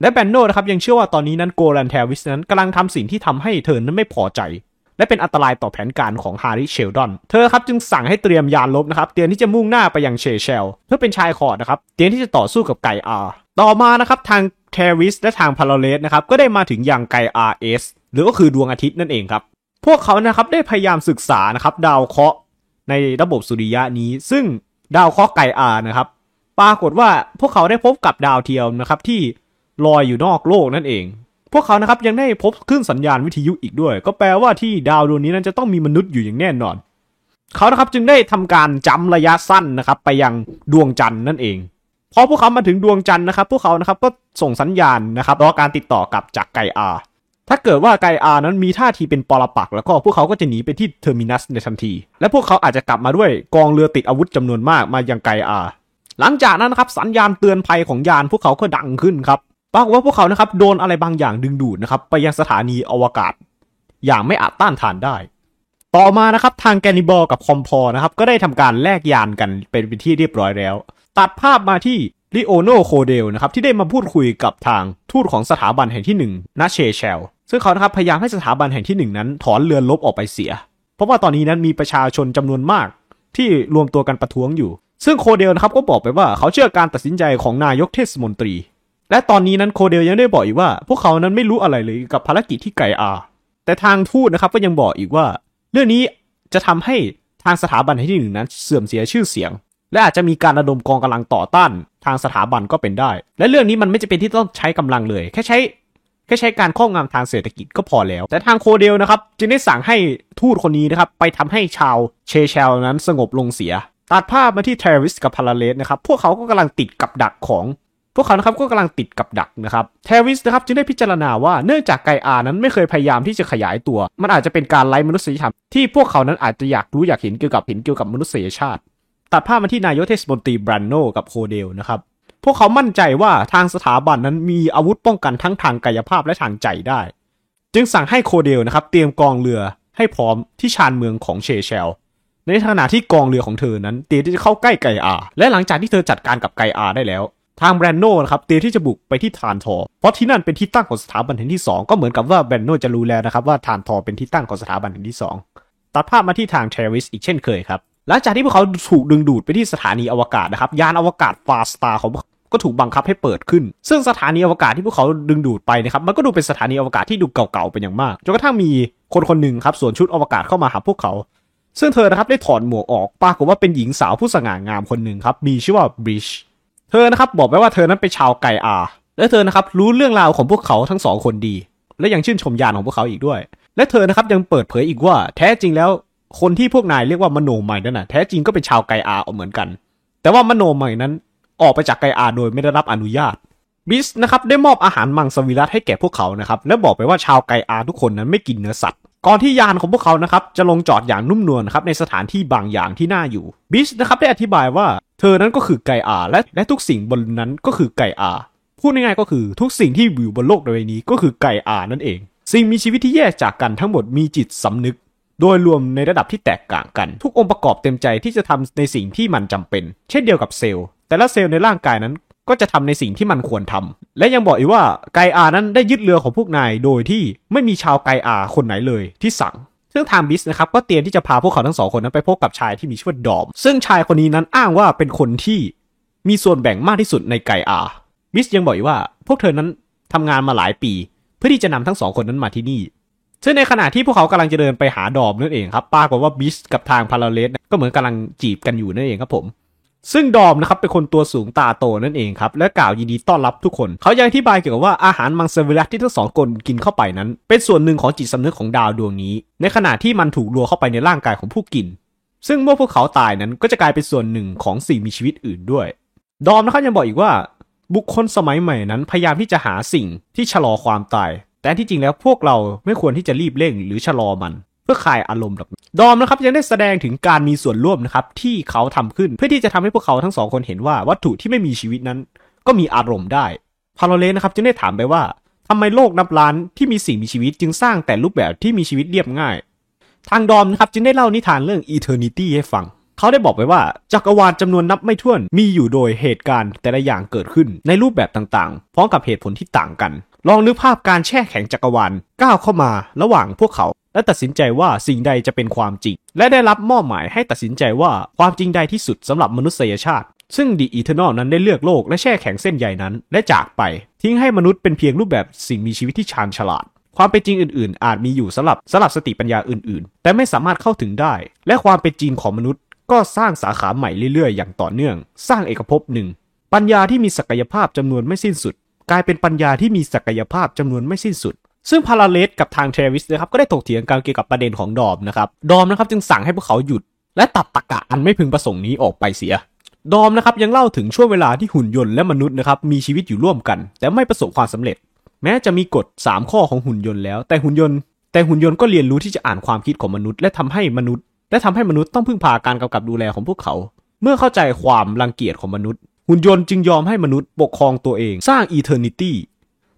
Speaker 1: และแบนโนนะครับยังเชื่อว่าตอนนี้นั้นโกลันเทวิสนั้นกำลังทำสิ่งที่ทำให้เธอนั้นไม่พอใจ และเป็นอันตรายต่อแผนการของฮาริเชลดอน เธอครับจึงสั่งให้เตรียมยานลบนะครับเตรียมที่จะมุ่งหน้าไปยังเชเชล เพื่อเป็นชายขอดนะครับเตรียมที่จะต่อสู้กับไกอาต่อมานะครับทางเทวิสและทางพาราเลสนะครับก็ได้มาถึงยังไกอาเอสหรือก็คือดวงอาทิตย์นั่นเองครับพวกเขานะครับได้พยายามศึกษานะครับดาวเคราะห์ในระบบสุริยะนี้ ซึ่งดาวเคราะห์ไกอานะครับปรากฏว่าพวกเขาได้พบกับดาวเทียมนะครับที่ ลอยอยู่นอกโลกนั่นเอง พวกเขานะครับยังได้พบคลื่นสัญญาณวิทยุอีกด้วย ก็แปลว่าที่ดาวดวงนี้นั้นจะต้องมีมนุษย์อยู่อย่างแน่นอน เขานะครับจึงได้ทำการจำระยะสั้นนะครับ ไปยังดวงจันทร์นั่นเองพอพวกเขามาถึงดวงจันทร์นะครับ พวกเขานะครับก็ส่งสัญญาณนะครับรอการติดต่อกลับจากไกอาถ้าเกิดว่าไกอานั้นมีท่าทีเป็นปรปักษ์ แล้วก็พวกเขาก็จะหนีไปที่เทอร์มินัสในทันที และพวกเขาอาจจะกลับมาด้วยกองเรือติดอาวุธจำนวนมากมายังไกอาหลังจากนั้นนะครับสัญญาณเตือนภัยของยานพวกเขาก็ดังขึ้นครับ ปรากฏว่าพวกเขานะครับโดนอะไรบางอย่างดึงดูดนะครับไปยังสถานีอวกาศ อย่างไม่อาจต้านทานได้ ต่อมานะครับทางแกนิบอลกับคอมพอนะครับก็ได้ทำการแลกยานกันเป็นที่เรียบร้อยแล้ว ตัดภาพมาที่ลิโอโนโคเดลนะครับที่ได้มาพูดคุยกับทางทูตของสถาบันแห่งที่1นึ่งณเชเชลซึ่งเขานะครับพยายามให้สถาบันแห่งที่ 1 นั้น ถอนเรือนลบออกไปเสีย เพราะว่าตอนนี้นั้นมีประชาชนจำนวนมาก ที่รวมตัวกันประท้วงอยู่ ซึ่งโคเดลนะครับก็บอกไปว่าเขาเชื่อการตัดสินใจของนายกเทศมนตรี และตอนนี้นั้นโคเดลยังได้บอกอีกว่า พวกเขานั้นไม่รู้อะไรเลยกับภารกิจที่ไกอาแต่ทางทูตนะครับก็ยังบอกอีกว่า เรื่องนี้จะทำให้ทางสถาบันแห่งที่หนึ่งนั้นเสื่อมเสียชื่อเสียง และอาจจะมีการระดมกองกำลังต่อต้าน ทางสถาบันก็เป็นได้ และเรื่องนี้มันไม่จะเป็นที่ต้องใช้กำลังเลย แค่ใช้แค่ใช้การครอบงำทางเศรษฐกิจก็พอแล้ว แต่ทางโคเดลนะครับจึงได้สั่งให้ทูตคนนี้นะครับไปทำให้ชาวเชเชลนั้นสงบลงเสียตัดภาพมาที่เทรวิสกับพาราเลสนะครับพวกเขาก็กำลังติดกับดักของ พวกเขานะครับก็กำลังติดกับดักนะครับเทวิสนะครับจึงได้พิจารณาว่าเนื่องจากไกอานั้นไม่เคยพยายามที่จะขยายตัว มันอาจจะเป็นการไล่มนุษยธรรมที่พวกเขานั้นอาจจะอยากรู้อยากเห็นเกี่ยวกับเห็นเกี่ยวกับมนุษยชาติ ตัดภาพมาที่นายกเทศมนตรีบรันโนกับโคเดลนะครับพวกเขามั่นใจว่าทางสถาบันนั้นมีอาวุธป้องกันทั้งทางกายภาพและทางใจได้ จึงสั่งให้โคเดลนะครับเตรียมกองเรือให้พร้อมที่ชานเมืองของเชเชลในขณะที่กองเรือของเธอนั้นเตรียมที่จะเข้าใกล้ไกอาและหลังจากที่เธอจัดการกับไกอาได้แล้ว ทางแบรนโนนะครับเตรียมที่จะบุกไปที่ทานทอ เพราะที่นั่นเป็นที่ตั้งของสถาบันแห่งที่ 2 ก็เหมือนกับว่าแบรนโนจะรู้แล้วนะครับว่าทานทอเป็นที่ตั้งของสถาบันแห่งที่ 2 ตัดภาพมาที่ทางเทรวิสอีกเช่นเคยครับหลังจากที่พวกเขาถูกดึงดูดไปที่สถานีอวกาศนะครับยานอวกาศฟาสตาของกก็ถูกบังคับให้เปิดขึ้น ซึ่งสถานีอวกาศที่พวกเขาดึงดูดไปนะครับมันก็ดูเป็นสถานีอวกาศที่ดูเก่าๆเป็นอย่างมากจนกระทั่งมีคนคนหนึ่งครับสวมชุดอวกาศเข้ามาหาพวกเขา ซึ่งเธอนะครับได้ถอดหมวกออกปรากฏว่าเป็นหญิงสาวผู้สง่างามคนหนึ่งครับมีชื่อว่าบริช เธอนะครับบอกไว้ว่าเธอนั้นเป็นชาวไกอา และเธอนะครับรู้เรื่องราวของพวกเขาทั้งสองคนดี และยังชื่นชมยานของพวกเขาอีกด้วย และเธอนะครับยังเปิดเผยอีกว่า แท้จริงแล้วคนที่พวกนายเรียกว่ามโนใหม่นั่นนะแท้จริงก็เป็นชาวไกอาเหมือนกัน แต่ว่ามโนใหม่นั้นออกไปจากไกอาโดยไม่ได้รับอนุญาตบิสนะครับได้มอบอาหารมังสวิรัตให้แก่พวกเขานะครับและบอกไปว่าชาวไกอาทุกคนนั้นไม่กินเนื้อสัตว์ก่อนที่ยานของพวกเขานะครับจะลงจอดอย่างนุ่มนวลนะครับในสถานที่บางอย่างที่น่าอยู่บิสนะครับได้อธิบายว่า เธอนั้นก็คือไกอาและและทุกสิ่งบนนั้นก็คือไกอาพูดง่ายๆก็คือทุกสิ่งที่อยู่บนโลกใบนี้ก็คือไกอานั่นเอง สิ่งมีชีวิตที่แยกจากกันทั้งหมดมีจิตสำนึก โดยรวมในระดับที่แตกต่างกัน ทุกองค์ประกอบเต็มใจที่จะทำในสิ่งที่มันจำเป็น เช่นเดียวกับเซลล์ แต่ละเซลล์ในร่างกายนั้นก็จะทำในสิ่งที่มันควรทำและยังบอกอีกว่าไกอานั้นได้ยึดเรือของพวกนายโดยที่ไม่มีชาวไกอาคนไหนเลยที่สั่ง ซึ่งทางบิสนะครับก็เตรียมที่จะพาพวกเขาทั้งสองคนนั้นไปพบกับชายที่มีชื่อว่าดอม ซึ่งชายคนนี้นั้นอ้างว่าเป็นคนที่มีส่วนแบ่งมากที่สุดในไกอาบิสยังบอกอีกว่า พวกเธอนั้นทำงานมาหลายปี เพื่อที่จะนำทั้งสองคนนั้นมาที่นี่ ซึ่งในขณะที่พวกเขากำลังจะเดินไปหาดอมนั่นเองครับปรากฏว่าบิสกับทางพาราเลสก็เหมือนกำลังจีบกันอยู่นั่นเองครับผม ซึ่งดอมนะครับเป็นคนตัวสูงตาโตนั่นเองครับ และกล่าวยินดีต้อนรับทุกคน เขายังอธิบายเกี่ยวกับว่าอาหารมังสวิรัตที่ทั้งสองคนกินเข้าไปนั้น เป็นส่วนหนึ่งของจิตสำนึกของดาวดวงนี้ ในขณะที่มันถูกลัวเข้าไปในร่างกายของผู้กิน ซึ่งเมื่อพวกเขาตายนั้นก็จะกลายเป็นส่วนหนึ่งของสิ่งมีชีวิตอื่นด้วย ดอมนะครับยังบอกอีกว่า บุคคลสมัยใหม่นั้นพยายามที่จะหาสิ่งที่ชะลอความตาย แต่ที่จริงแล้วพวกเราไม่ควรที่จะรีบเร่งหรือชะลอมัน พื่อคลายอารมณ์หรอกดอมนะครับยังได้แสดงถึงการมีส่วนร่วมนะครับที่เขาทำขึ้นเพื่อที่จะทำให้พวกเขาทั้งสองคนเห็นว่าวัตถุที่ไม่มีชีวิตนั้น ก็มีอารมณ์ได้พาโลเลนนะครับจึงได้ถามไปว่าทำไมโลกนับล้านที่มีสิ่งมีชีวิตจึงสร้างแต่รูปแบบที่มีชีวิตเรียบง่าย ทางดอมนะครับจึงได้เล่านิทานเรื่อง Eternity ให้ฟัง เขาได้บอกไว้ว่าจักรวาลจำนวนนับไม่ถ้วนมีอยู่โดยเหตุการณ์แต่ละอย่างเกิดขึ้นในรูปแบบต่างๆ พร้อมกับเหตุผลที่ต่างกันลองนึกภาพการแช่แข็งจักรวาลก้าวเข้ามาระหว่างพวกเขา และตัดสินใจว่าสิ่งใดจะเป็นความจริง และได้รับมอบหมายให้ตัดสินใจว่าความจริงใดที่สุดสำหรับมนุษยชาติ ซึ่ง The Eternal นั้นได้เลือกโลกและแช่แข็งเส้นใยนั้น และจากไป ทิ้งให้มนุษย์เป็นเพียงรูปแบบสิ่งมีชีวิตที่ชาญฉลาด ความเป็นจริงอื่น ๆ อาจมีอยู่สำหรับสำหรับสติปัญญาอื่น ๆ แต่ไม่สามารถเข้าถึงได้ และความเป็นจริงของมนุษย์ก็สร้างสาขาใหม่เรื่อย ๆ อย่างต่อเนื่อง สร้างเอกภพหนึ่ง ปัญญาที่มีศักยภาพจำนวนไม่สิ้นสุด กลายเป็นปัญญาที่มีศักยภาพจำนวนไม่สิ้นสุด ซึ่งพาราเลสกับทางเทรวิสนะครับก็ได้ถกเถียงกันเกี่ยวกับประเด็นของดอมนะครับดอมนะครับจึงสั่งให้พวกเขาหยุด และตัดตะกะอันไม่พึงประสงค์นี้ออกไปเสีย ดอมนะครับยังเล่าถึงช่วงเวลาที่หุ่นยนต์และมนุษย์นะครับมีชีวิตอยู่ร่วมกัน แต่ไม่ประสบความสำเร็จ แม้จะมีกฎ 3 ข้อของหุ่นยนต์แล้ว แต่หุ่นยนต์แต่หุ่นยนต์ก็เรียนรู้ที่จะอ่านความคิดของมนุษย์ และทำให้มนุษย์ และทำให้มนุษย์ต้องพึ่งพาการกำกับดูแลของพวกเขา เมื่อเข้าใจความรังเกียจของมนุษย์ หุ่นยนต์จึงยอมให้มนุษย์ปกครองตัวเอง สร้าง Eternity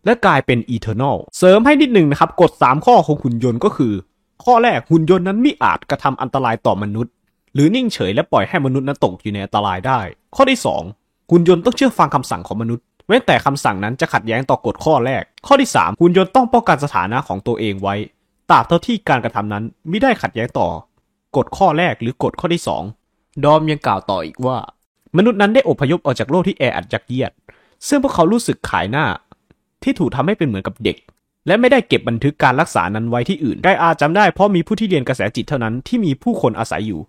Speaker 1: และกลายเป็น Eternal เสริมให้นิดหนึ่งนะครับกฎ 3 ข้อของหุ่นยนต์ก็คือ ข้อแรกหุ่นยนต์นั้นไม่อาจกระทำอันตรายต่อมนุษย์ หรือนิ่งเฉยและปล่อยให้มนุษย์นั้นตกอยู่ในอันตรายได้ ข้อที่ 2 หุ่นยนต์ต้องเชื่อฟังคำสั่งของมนุษย์เว้นแต่คำสั่งนั้นจะขัดแย้งต่อกฎข้อแรก ข้อที่ 3 หุ่นยนต์ต้องป้องกันสถานะของตัวเองไว้ตราบเท่าที่การกระทำนั้นไม่ได้ขัดแย้งต่อกฎข้อแรกหรือกฎข้อที่ 2 ดอมยังกล่าวต่ออีกว่า มนุษย์นั้นได้อพยพออกจากโลกที่แออัดยักเยียด ซึ่งพวกเขารู้สึกขายหน้า ที่ถูกทำให้เป็นเหมือนกับเด็ก และไม่ได้เก็บบันทึกการรักษานั้นไว้ที่อื่นไกอาจำได้เพราะมีผู้ที่เรียนกระแสจิตเท่านั้นที่มีผู้คนอาศัยอยู่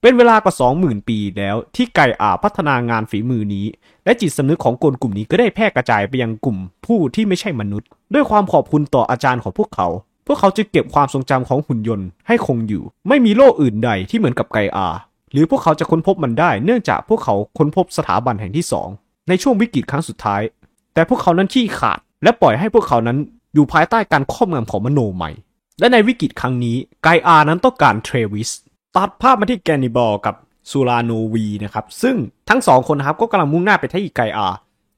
Speaker 1: เป็นเวลากว่า 20,000 ปีแล้วที่ไกอาพัฒนางานฝีมือนี้ และจิตสำนึกของคนกลุ่มนี้ก็ได้แพร่กระจายไปยังกลุ่มผู้ที่ไม่ใช่มนุษย์ ด้วยความขอบคุณต่ออาจารย์ของพวกเขา พวกเขาจึงเก็บความทรงจำของหุ่นยนต์ให้คงอยู่ ไม่มีโลกอื่นใดที่เหมือนกับไกอาหรือพวกเขาจะค้นพบมันได้เนื่องจากพวกเขาค้นพบสถาบันแห่งที่สองในช่วงวิกฤตครั้งสุดท้าย แต่พวกเขานั้นขี้ขาด และปล่อยให้พวกเขานั้นอยู่ภายใต้การครอบงำของมโนใหม่ และในวิกฤตครั้งนี้ไกอานั้นต้องการเทรวิสตัดภาพมาที่แกนิบอลกับซูราโนวีนะครับ ซึ่งทั้งสองคนครับก็กำลังมุ่งหน้าไปที่ไกอา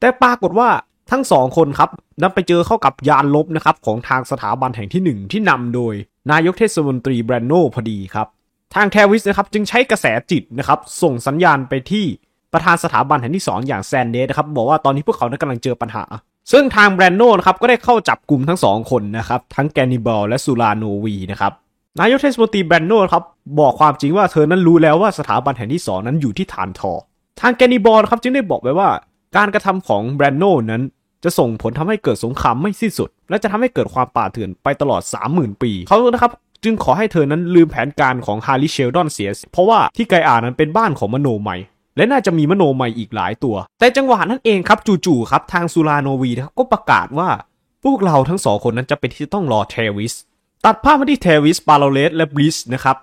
Speaker 1: แต่ปรากฏว่าทั้งสองคนครับนั้นไปเจอเข้ากับยานรบนะครับของทางสถาบันแห่งที่หนึ่งที่นำโดย นายกเทศมนตรีแบรนโนพอดีครับ ทางเทวิสนะครับจึงใช้กระแสจิตนะครับส่งสัญญาณไปที่ประธานสถาบันแห่งที่ 2 อย่างแซนเดสนะครับบอกว่าตอนนี้พวกเขานั้นกำลังเจอปัญหา ซึ่งทางแบรนโนนะครับก็ได้เข้าจับกลุ่มทั้งสองคนนะครับทั้งแกนิบอลและซูลาโนวีนะครับนายกเทศมนตรีแบรนโนครับบอกความจริงว่าเธอนั้นรู้แล้วว่าสถาบันแห่งที่2นั้นอยู่ที่ฐานทอ ทางแกนิบอลครับจึงได้บอกไว้ว่า การกระทำของแบรนโนนั้นจะส่งผลทำให้เกิดสงครามไม่สิ้นสุด และจะทำให้เกิดความป่าเถื่อนไปตลอด 30,000 ปีเขานะครับจึงขอให้เธอนั้นลืมแผนการของฮาริเชลดอนเสีย เพราะว่าที่ไกอานั้นเป็นบ้านของมโนใหม่ และน่าจะมีมโนใหม่อีกหลายตัว แต่จังหวะนั้นเองครับจู่ๆครับทางซูราโนวีนะครับก็ประกาศว่าพวกเราทั้งสองคนนั้นจะเป็นที่ต้องรอเทวิส ตัดภาพมาที่เทวิสพาโลเลสและบลิสนะครับ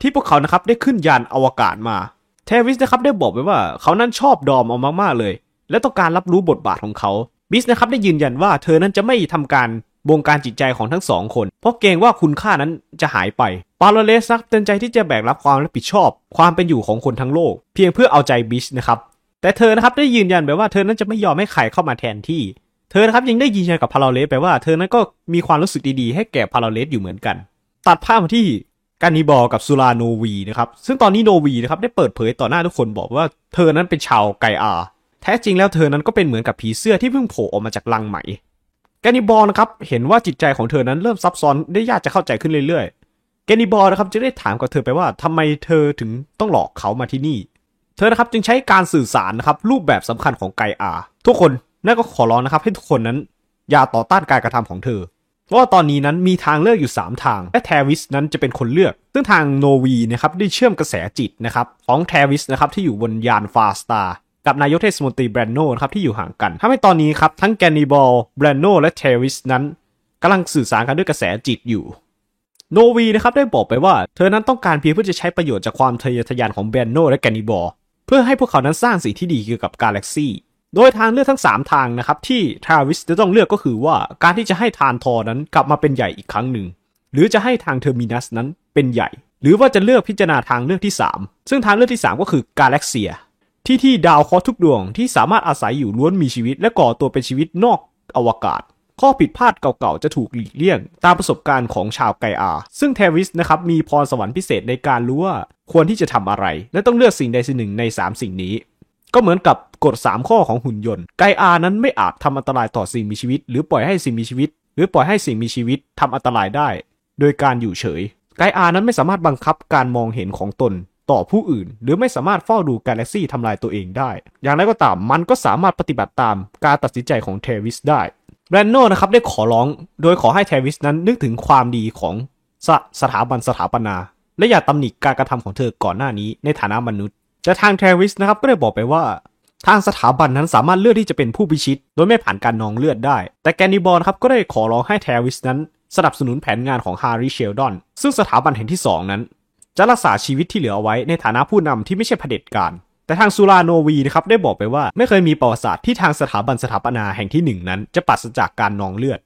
Speaker 1: ที่พวกเขานะครับได้ขึ้นยานอวกาศมาเทวิสนะครับได้บอกไว้ว่าเขานั้นชอบดอมเอามากๆเลย และต้องการรับรู้บทบาทของเขาบลิสนะครับได้ยืนยันว่าเธอนั้นจะไม่ทำการ บงการจิตใจของทั้งสองคน เพราะเกรงว่าคุณค่านั้นจะหายไป พาโลเลสนั้นเต็มใจที่จะแบกรับความรับผิดชอบ ความเป็นอยู่ของคนทั้งโลก เพียงเพื่อเอาใจบลิสนะครับแต่เธอนะครับได้ยืนยันไปว่าเธอนั้นจะไม่ยอมให้ใครเข้ามาแทนที่ เธอนะครับยังได้ยืนยันกับพาโลเลสไปว่าเธอนั้นก็มีความรู้สึกดีๆให้แก่พาโลเลสอยู่เหมือนกัน ตัดภาพมาที่กานิบอลกับซูราโนวีนะครับซึ่งตอนนี้โนวีนะครับได้เปิดเผยต่อหน้าทุกคนบอกว่าเธอนั้นเป็นชาวไกอา แท้จริงแล้วเธอนั้นก็เป็นเหมือนกับผีเสื้อที่เพิ่งโผล่ออกมาจากลังไหม แกนิบอลนะครับเห็นว่าจิตใจของเธอนั้นเริ่มซับซ้อนได้ยากจะเข้าใจขึ้นเรื่อยๆ แกนิบอลนะครับจึงได้ถามกับเธอไปว่าทำไมเธอถึงต้องหลอกเขามาที่นี่ เธอนะครับจึงใช้การสื่อสารนะครับรูปแบบสำคัญของไกอาทุกคนนั่นก็ขอร้องนะครับให้ทุกคนนั้น อย่าต่อต้านการกระทำของเธอเพราะว่าตอนนี้นั้นมีทางเลือกอยู่ 3 ทาง และแทวิสนั้นจะเป็นคนเลือก ซึ่งทางโนวีนะครับได้เชื่อมกระแสจิตนะครับของแทวิสนะครับที่อยู่บนยานฟาร์สตาร์ กับนายกเทศมนตรีแบรนโนครับที่อยู่ห่างกันทำให้ตอนนี้ครับทั้งแกนนิบอลแบรนโนและเทวิสนั้นกำลังสื่อสารกันด้วยกระแสจิตอยู่ โนวีนะครับได้บอกไปว่า เธอนั้นต้องการเพียงเพื่อจะใช้ประโยชน์จากความทะเยอทะยานของแบรนโนและแกนนิบอลเพื่อให้พวกเขานั้นสร้างสิ่งที่ดีเกี่ยวกับกาแล็กซี่โดยทางเลือกทั้ง 3 ทางนะครับที่ทราวิสจะต้องเลือกก็คือว่าการที่จะให้ทรานทอร์นั้นกลับมาเป็นใหญ่อีกครั้งหนึ่ง หรือจะให้ทางเทอร์มินัสนั้นเป็นใหญ่ หรือว่าจะเลือกพิจารณาทางเลือกที่ 3 ซึ่งทางเลือกที่ 3 ก็คือกาแล็กเซีย ที่ที่ดาวเคราะห์ทุกดวงที่สามารถอาศัยอยู่ล้วนมีชีวิต และก่อตัวเป็นชีวิตนอกอวกาศ ข้อผิดพลาดเก่าๆ จะถูกหลีกเลี่ยง ตามประสบการณ์ของชาวไกอา ซึ่งเทวิสนะครับมีพรสวรรค์พิเศษในการรู้ว่าควรที่จะทำอะไร และต้องเลือกสิ่งใดสิ่งหนึ่งใน 3 สิ่งนี้ ก็เหมือนกับกฎ 3 ข้อของหุ่นยนต์ ไกอานั้นไม่อาจทำอันตรายต่อสิ่งมีชีวิต หรือปล่อยให้สิ่งมีชีวิต หรือปล่อยให้สิ่งมีชีวิตทำอันตรายได้ โดยการอยู่เฉย ไกอานั้นไม่สามารถบังคับการมองเห็นของตน ต่อผู้อื่น หรือไม่สามารถเฝ้าดูกาแล็กซี่ทำลายตัวเองได้ อย่างไรก็ตามมันก็สามารถปฏิบัติตามการตัดสินใจของเทวิสได้แบรนโนนะครับได้ขอร้องโดยขอให้เทวิสนั้นนึกถึงความดีของสสถาบันสถาปนา และอย่าตำหนิการกระทำของเธอก่อนหน้านี้ในฐานะมนุษย์ แต่ทางเทวิสนะครับก็ได้บอกไปว่าทางสถาบันนั้นสามารถเลือกที่จะเป็นผู้พิชิต โดยไม่ผ่านการนองเลือดได้ แต่แกนนิบอลครับก็ได้ขอร้องให้เทวิสนั้นสนับสนุนแผนงานของฮาริเชลดอน ซึ่งสถาบันแห่งที่สองนั้น จะรักษาชีวิตที่เหลือเอาไว้ในฐานะผู้นำที่ไม่ใช่เผด็จการแต่ทางซูราโนวีนะครับได้บอกไปว่าไม่เคยมีประวัติศาสตร์ที่ทางสถาบันสถาปนาแห่งที่หนึ่งนั้น จะปราศจากการนองเลือด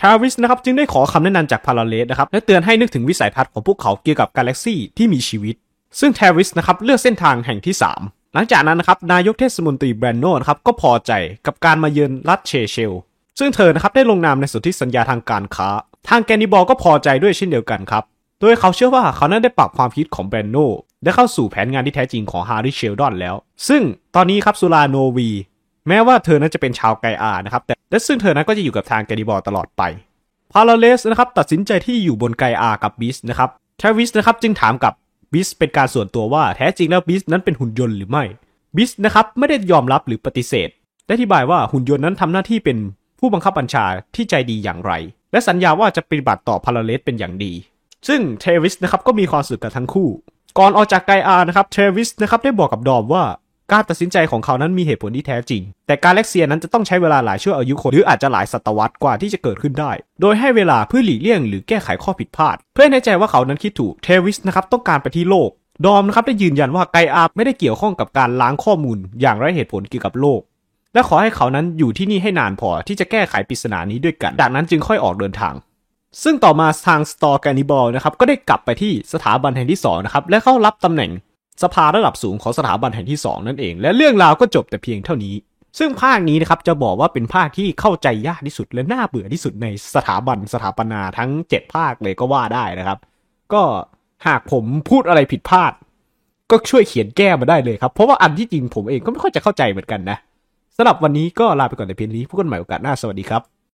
Speaker 1: ทราวิสนะครับจึงได้ขอคำแนะนำจากพาราเลสนะครับและเตือนให้นึกถึงวิสัยทัศน์ของพวกเขาเกี่ยวกับกาแล็กซี่ที่มีชีวิต ซึ่งทราวิสนะครับเลือกเส้นทางแห่งที่ 3 หลังจากนั้นนะครับนายกเทศมนตรีแบรนโนนะครับก็พอใจกับการมาเยือนรัฐเซเชล ซึ่งเธอนะครับได้ลงนามในสนธิสัญญาทางการค้า ทางแกนนิบอลก็พอใจด้วยเช่นเดียวกันครับ โดยเขาเชื่อว่าเขานั้นได้ปรับความคิดของแบรนโนได้เข้าสู่แผนงานที่แท้จริงของฮาริเชลดอนแล้ว ซึ่งตอนนี้ครับซูราโนวี แม้ว่าเธอนั้นจะเป็นชาวไกอานะครับ แต่และซึ่งเธอนั้นก็จะอยู่กับทางแกนนิบอลตลอดไปพาราเลสนะครับตัดสินใจที่อยู่บนไกอากับบลิสนะครับทวิสนะครับจึงถามกับบลิสเป็นการส่วนตัวว่าแท้จริงแล้วบลิสนั้นเป็นหุ่นยนต์หรือไม่บลิสนะครับไม่ได้ยอมรับหรือปฏิเสธได้อธิบายว่าหุ่นยนต์นั้นทำหน้าที่เป็นผู้บังคับบัญชาที่ใจดีอย่างไร และสัญญาว่าจะปฏิบัติต่อพาราเลสเป็นอย่างดี ซึ่งเทวิสนะครับก็มีความสุขกับทั้งคู่ ก่อนออกจากไกอานะครับเทวิสนะครับได้บอกกับดอมว่าการตัดสินใจของเขานั้นมีเหตุผลที่แท้จริง แต่กาแล็กเซียนั้นจะต้องใช้เวลาหลายชั่วอายุคนหรืออาจจะหลายศตวรรษกว่าที่จะเกิดขึ้นได้ โดยให้เวลาเพื่อหลีกเลี่ยงหรือแก้ไขข้อผิดพลาด เพื่อให้แน่ใจว่าเขานั้นคิดถูก เทวิสนะครับต้องการไปที่โลก ดอมนะครับได้ยืนยันว่าไกอาไม่ได้เกี่ยวข้องกับการล้างข้อมูล อย่างไร้เหตุผลเกี่ยวกับโลก และขอให้เขานั้นอยู่ที่นี่ให้นานพอที่จะแก้ไขปริศนานี้ด้วยกันจากนั้นจึงค่อยออกเดินทาง ซึ่งต่อมาทางสตอร์แกนิบอลนะครับก็ได้กลับไปที่สถาบันแห่งที่2นะครับและเข้ารับตำแหน่งสภาระดับสูงของสถาบันแห่งที่ 2 นั่นเอง และเรื่องราวก็จบแต่เพียงเท่านี้ ซึ่งภาคนี้นะครับจะบอกว่าเป็นภาคที่เข้าใจยากที่สุดและน่าเบื่อที่สุดในสถาบันสถาปนาทั้ง 7 ภาคเลยก็ว่าได้นะครับ ก็หากผมพูดอะไรผิดพลาด ก็ช่วยเขียนแก้มาได้เลยครับ เพราะว่าอันที่จริงผมเองก็ไม่ค่อยจะเข้าใจเหมือนกันนะสำหรับวันนี้ก็ลาไปก่อนแต่เพียงนี้พบกันใหม่โอกาสหน้าสวัสดีครับ